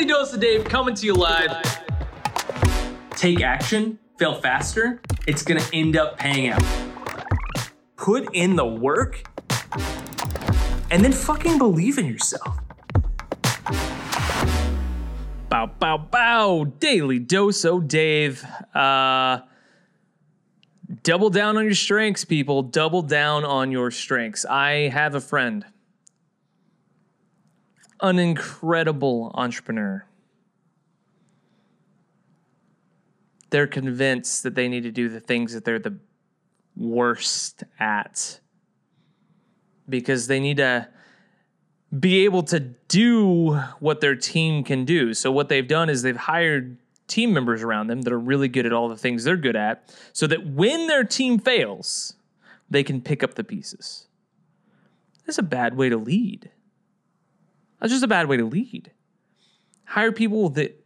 Daily Dose of Dave coming to you live. Take action, fail faster. It's gonna end up paying out. Put in the work and then fucking believe in yourself. Bow, bow, bow. Daily Dose of Dave. Uh, double down on your strengths, people. Double down on your strengths. I have a friend an incredible entrepreneur. They're convinced that they need to do the things that they're the worst at because they need to be able to do what their team can do. So, what they've done is they've hired team members around them that are really good at all the things they're good at so that when their team fails, they can pick up the pieces. That's a bad way to lead. That's just a bad way to lead. Hire people that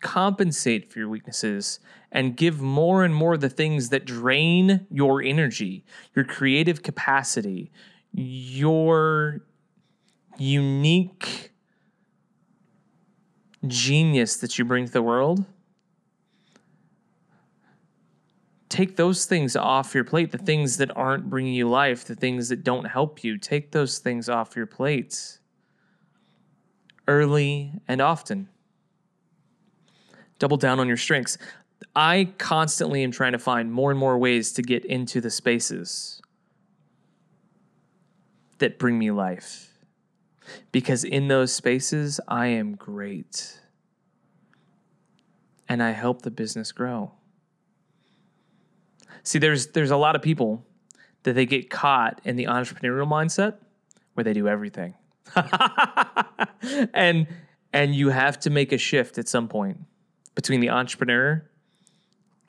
compensate for your weaknesses and give more and more the things that drain your energy, your creative capacity, your unique genius that you bring to the world. Take those things off your plate, the things that aren't bringing you life, the things that don't help you. Take those things off your plates early and often. Double down on your strengths. I constantly am trying to find more and more ways to get into the spaces that bring me life. Because in those spaces, I am great. And I help the business grow. See, there's there's a lot of people that they get caught in the entrepreneurial mindset where they do everything. and and you have to make a shift at some point between the entrepreneur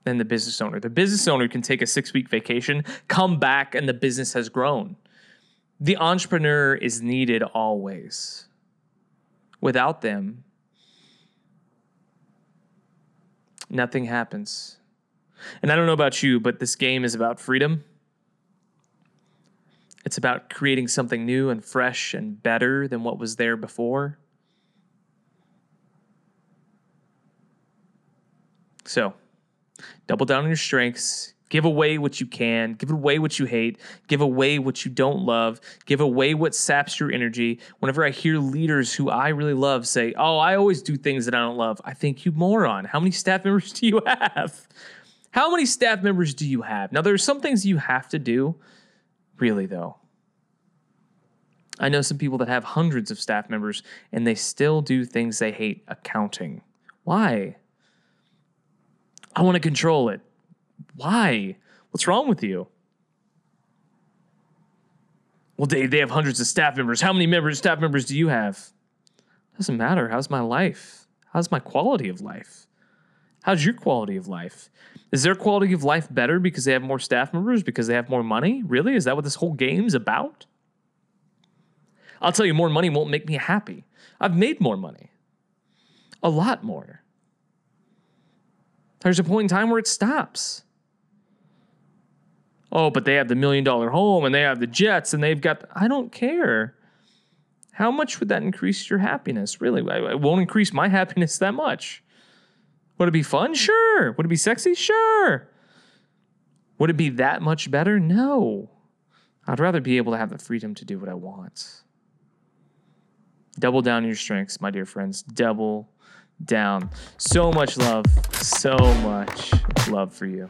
and the business owner. The business owner can take a 6-week vacation, come back and the business has grown. The entrepreneur is needed always. Without them, nothing happens. And I don't know about you, but this game is about freedom it's about creating something new and fresh and better than what was there before. So, double down on your strengths. Give away what you can. Give away what you hate. Give away what you don't love. Give away what saps your energy. Whenever I hear leaders who I really love say, Oh, I always do things that I don't love, I think, you moron. How many staff members do you have? How many staff members do you have? Now, there are some things you have to do really, though. I know some people that have hundreds of staff members and they still do things they hate accounting. Why? I want to control it. Why? What's wrong with you? Well, Dave, they have hundreds of staff members. How many members, staff members do you have? Doesn't matter. How's my life? How's my quality of life? How's your quality of life? Is their quality of life better because they have more staff members, because they have more money? Really? Is that what this whole game's about? I'll tell you, more money won't make me happy. I've made more money, a lot more. There's a point in time where it stops. Oh, but they have the million dollar home and they have the jets and they've got. I don't care. How much would that increase your happiness? Really, it won't increase my happiness that much. Would it be fun? Sure. Would it be sexy? Sure. Would it be that much better? No. I'd rather be able to have the freedom to do what I want. Double down your strengths, my dear friends. Double down. So much love. So much love for you.